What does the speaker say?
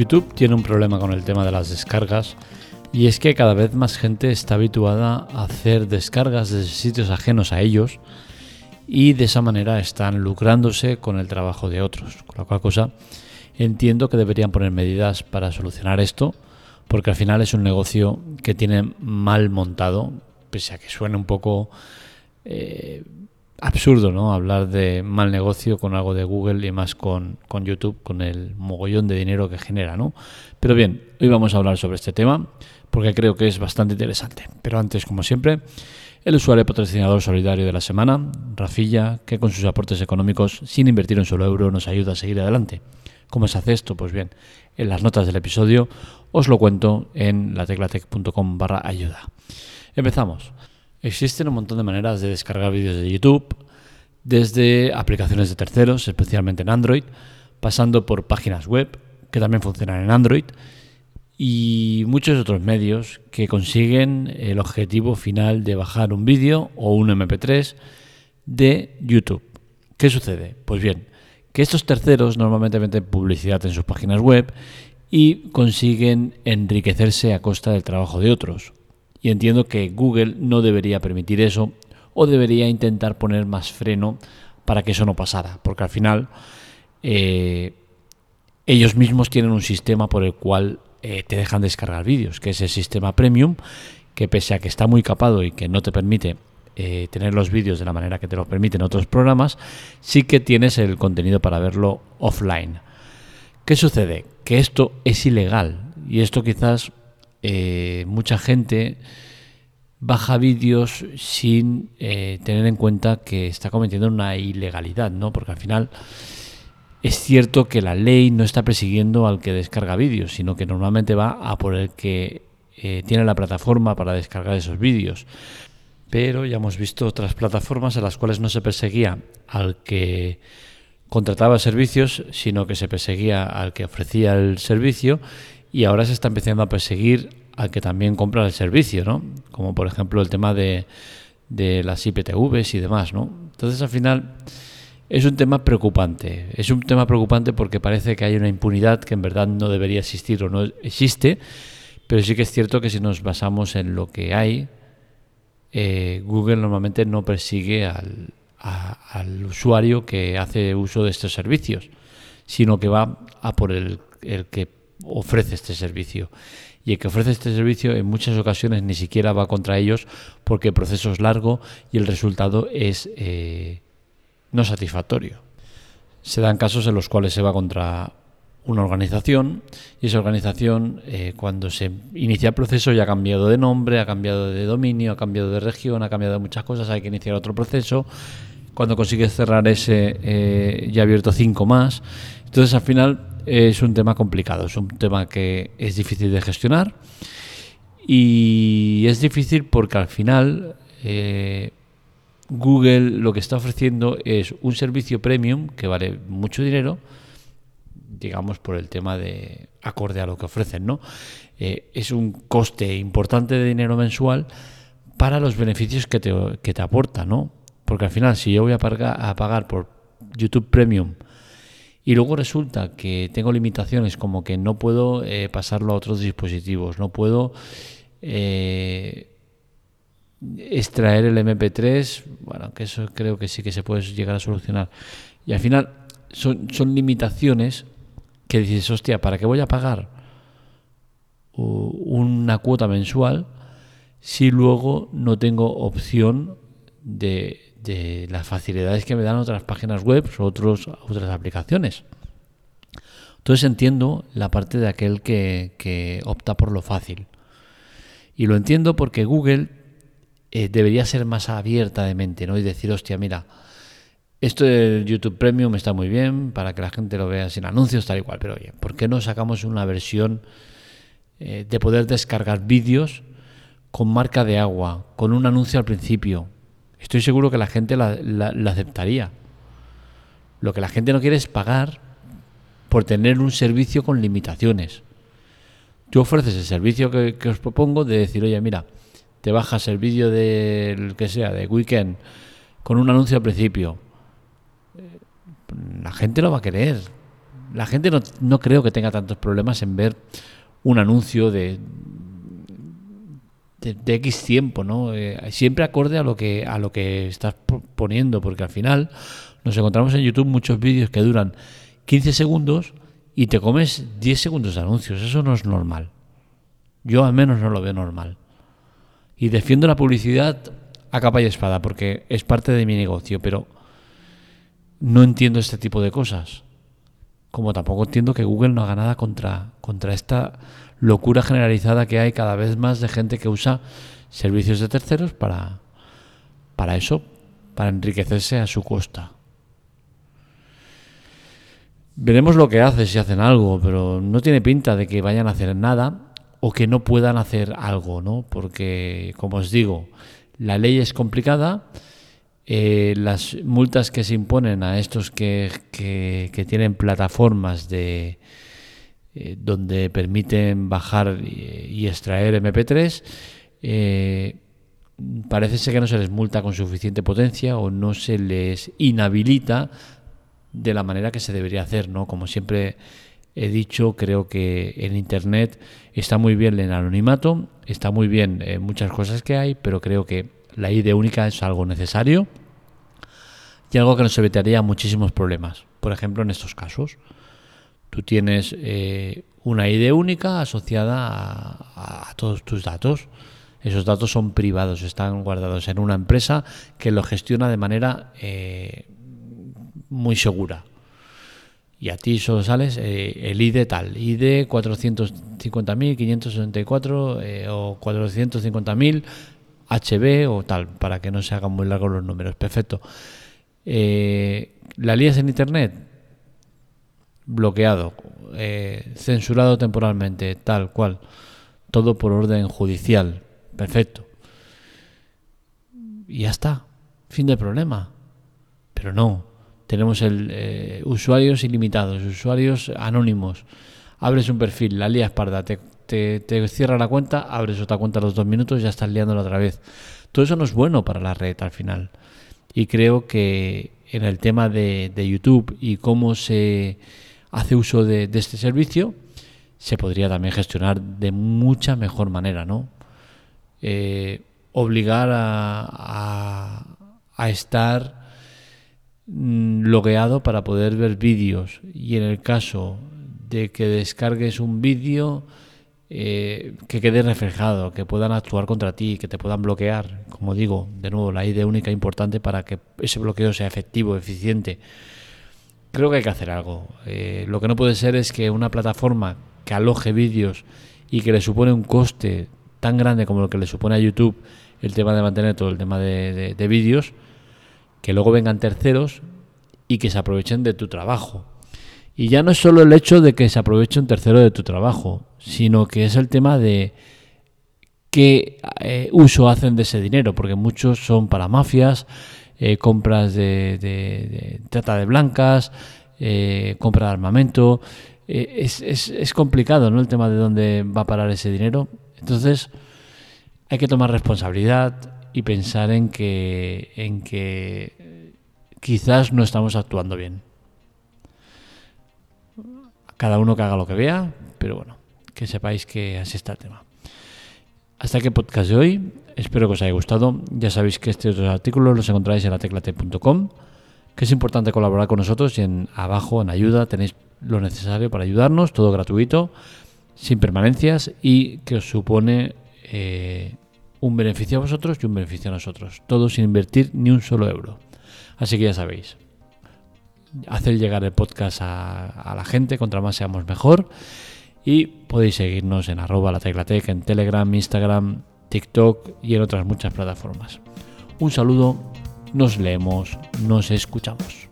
YouTube tiene un problema con el tema de las descargas y es que cada vez más gente está habituada a hacer descargas desde sitios ajenos a ellos y de esa manera están lucrándose con el trabajo de otros. Con la cual cosa entiendo que deberían poner medidas para solucionar esto porque al final es un negocio que tiene mal montado, pese a que suene un poco eh, absurdo, ¿no? Hablar de mal negocio con algo de Google y más con, con, YouTube, con el mogollón de dinero que genera, ¿no? Pero bien, hoy vamos a hablar sobre este tema porque creo que es bastante interesante. Pero antes, como siempre, el usuario patrocinador solidario de la semana, Rafilla, que con sus aportes económicos, sin invertir un solo euro, nos ayuda a seguir adelante. ¿Cómo se hace esto? Pues bien, en las notas del episodio os lo cuento en lateclatec.com barra ayuda. Empezamos. Existen un montón de maneras de descargar vídeos de YouTube, desde aplicaciones de terceros, especialmente en Android, pasando por páginas web, que también funcionan en Android, y muchos otros medios que consiguen el objetivo final de bajar un vídeo o un MP3 de YouTube. ¿Qué sucede? Pues bien, que estos terceros normalmente venden publicidad en sus páginas web y consiguen enriquecerse a costa del trabajo de otros. Y entiendo que Google no debería permitir eso o debería intentar poner más freno para que eso no pasara, porque al final eh, ellos mismos tienen un sistema por el cual eh, te dejan descargar vídeos, que es el sistema premium, que pese a que está muy capado y que no te permite eh, tener los vídeos de la manera que te lo permiten otros programas, sí que tienes el contenido para verlo offline. ¿Qué sucede? Que esto es ilegal y esto quizás eh, mucha gente baja vídeos sin eh, tener en cuenta que está cometiendo una ilegalidad, ¿no? Porque al final es cierto que la ley no está persiguiendo al que descarga vídeos, sino que normalmente va a por el que eh, tiene la plataforma para descargar esos vídeos. Pero ya hemos visto otras plataformas en las cuales no se perseguía al que contrataba servicios, sino que se perseguía al que ofrecía el servicio y ahora se está empezando a perseguir al que también compra el servicio, ¿no? Como por ejemplo el tema de, de las IPTVs y demás, ¿no? Entonces al final es un tema preocupante. Es un tema preocupante porque parece que hay una impunidad que en verdad no debería existir o no existe, pero sí que es cierto que si nos basamos en lo que hay, eh, Google normalmente no persigue al, al usuario que hace uso de estos servicios, sino que va a por el, el que ofrece este servicio. Y el que ofrece este servicio en muchas ocasiones ni siquiera va contra ellos porque el proceso es largo y el resultado es eh, no satisfactorio. Se dan casos en los cuales se va contra una organización y esa organización eh, cuando se inicia el proceso ya ha cambiado de nombre, ha cambiado de dominio, ha cambiado de región, ha cambiado muchas cosas, hay que iniciar otro proceso. Cuando consigues cerrar ese eh, ya ha abierto cinco más. Entonces al final es un tema complicado, es un tema que es difícil de gestionar y es difícil porque al final eh, Google lo que está ofreciendo es un servicio premium que vale mucho dinero, digamos por el tema de acorde a lo que ofrecen, ¿no? Eh, es un coste importante de dinero mensual para los beneficios que te, que te aporta, ¿no? Porque al final, si yo voy a pagar, a pagar por YouTube Premium y luego resulta que tengo limitaciones como que no puedo eh, pasarlo a otros dispositivos, no puedo eh, extraer el MP3, bueno, que eso creo que sí que se puede llegar a solucionar. Y al final son, son limitaciones que dices, hostia, ¿para qué voy a pagar una cuota mensual si luego no tengo opción de, de las facilidades que me dan otras páginas web o otros, otras aplicaciones. Entonces entiendo la parte de aquel que, opta por lo fácil. Y lo entiendo porque Google eh, debería ser más abierta de mente, ¿no? Y decir, hostia, mira, esto del YouTube Premium está muy bien para que la gente lo vea sin anuncios, tal y cual, pero oye, ¿por qué no sacamos una versión eh, de poder descargar vídeos con marca de agua, con un anuncio al principio, estoy seguro que la gente la, aceptaría. Lo que la gente no quiere es pagar por tener un servicio con limitaciones. Tú ofreces el servicio que, os propongo de decir, oye, mira, te bajas el vídeo del que sea, de Weekend, con un anuncio al principio. La gente lo va a querer. La gente no, no creo que tenga tantos problemas en ver un anuncio de, de, X tiempo, ¿no? Eh, siempre acorde a lo que a lo que estás poniendo, porque al final nos encontramos en YouTube muchos vídeos que duran 15 segundos y te comes 10 segundos de anuncios. Eso no es normal. Yo al menos no lo veo normal. Y defiendo la publicidad a capa y espada porque es parte de mi negocio, pero no entiendo este tipo de cosas. Como tampoco entiendo que Google no haga nada contra, contra esta locura generalizada que hay cada vez más de gente que usa servicios de terceros para, para eso, para enriquecerse a su costa. Veremos lo que hace, si hacen algo, pero no tiene pinta de que vayan a hacer nada o que no puedan hacer algo, ¿no? Porque, como os digo, la ley es complicada, eh, las multas que se imponen a estos que, que tienen plataformas de, eh, donde permiten bajar y, extraer MP3. Eh, parece ser que no se les multa con suficiente potencia o no se les inhabilita de la manera que se debería hacer, ¿no? Como siempre he dicho, creo que en Internet está muy bien el anonimato, está muy bien eh, muchas cosas que hay, pero creo que la ID única es algo necesario y algo que nos evitaría muchísimos problemas, por ejemplo en estos casos. Tú tienes eh, una ID única asociada a, todos tus datos. Esos datos son privados, están guardados en una empresa que lo gestiona de manera eh, muy segura. Y a ti solo sales eh, el ID tal, ID 450.564 o 450.000 HB o tal, para que no se hagan muy largos los números. Perfecto. ¿La lías en Internet? Bloqueado, eh, censurado temporalmente, tal cual. Todo por orden judicial. Perfecto. Y ya está. Fin del problema. Pero no. Tenemos el, eh, usuarios ilimitados, usuarios anónimos. Abres un perfil, la lías parda, te, te, cierra la cuenta, abres otra cuenta a los dos minutos ya estás liándola otra vez. Todo eso no es bueno para la red al final. Y creo que en el tema de YouTube y cómo se hace uso de, este servicio, se podría también gestionar de mucha mejor manera, ¿no? Eh, obligar a, a, estar mm, logueado para poder ver vídeos y en el caso de que descargues un vídeo eh, que quede reflejado, que puedan actuar contra ti, que te puedan bloquear. Como digo, de nuevo, la idea única importante para que ese bloqueo sea efectivo, eficiente creo que hay que hacer algo. Eh, lo que no puede ser es que una plataforma que aloje vídeos y que le supone un coste tan grande como lo que le supone a YouTube el tema de mantener todo el tema de, vídeos, que luego vengan terceros y que se aprovechen de tu trabajo. Y ya no es solo el hecho de que se aproveche un tercero de tu trabajo, sino que es el tema de qué eh, uso hacen de ese dinero, porque muchos son para mafias, eh, compras de, trata de blancas, eh, compra de armamento. Eh, es, es, complicado ¿no? el tema de dónde va a parar ese dinero. Entonces hay que tomar responsabilidad y pensar en que, en que quizás no estamos actuando bien. Cada uno que haga lo que vea, pero bueno, que sepáis que así está el tema. Hasta aquí el podcast de hoy. Espero que os haya gustado. Ya sabéis que estos artículos los encontráis en la teclate.com, que es importante colaborar con nosotros y en abajo, en ayuda, tenéis lo necesario para ayudarnos, todo gratuito, sin permanencias y que os supone eh, un beneficio a vosotros y un beneficio a nosotros. Todo sin invertir ni un solo euro. Así que ya sabéis, hacer llegar el podcast a la gente, contra más seamos mejor. Y podéis seguirnos en arroba la teclatec, en Telegram, Instagram, TikTok y en otras muchas plataformas. Un saludo, nos leemos, nos escuchamos.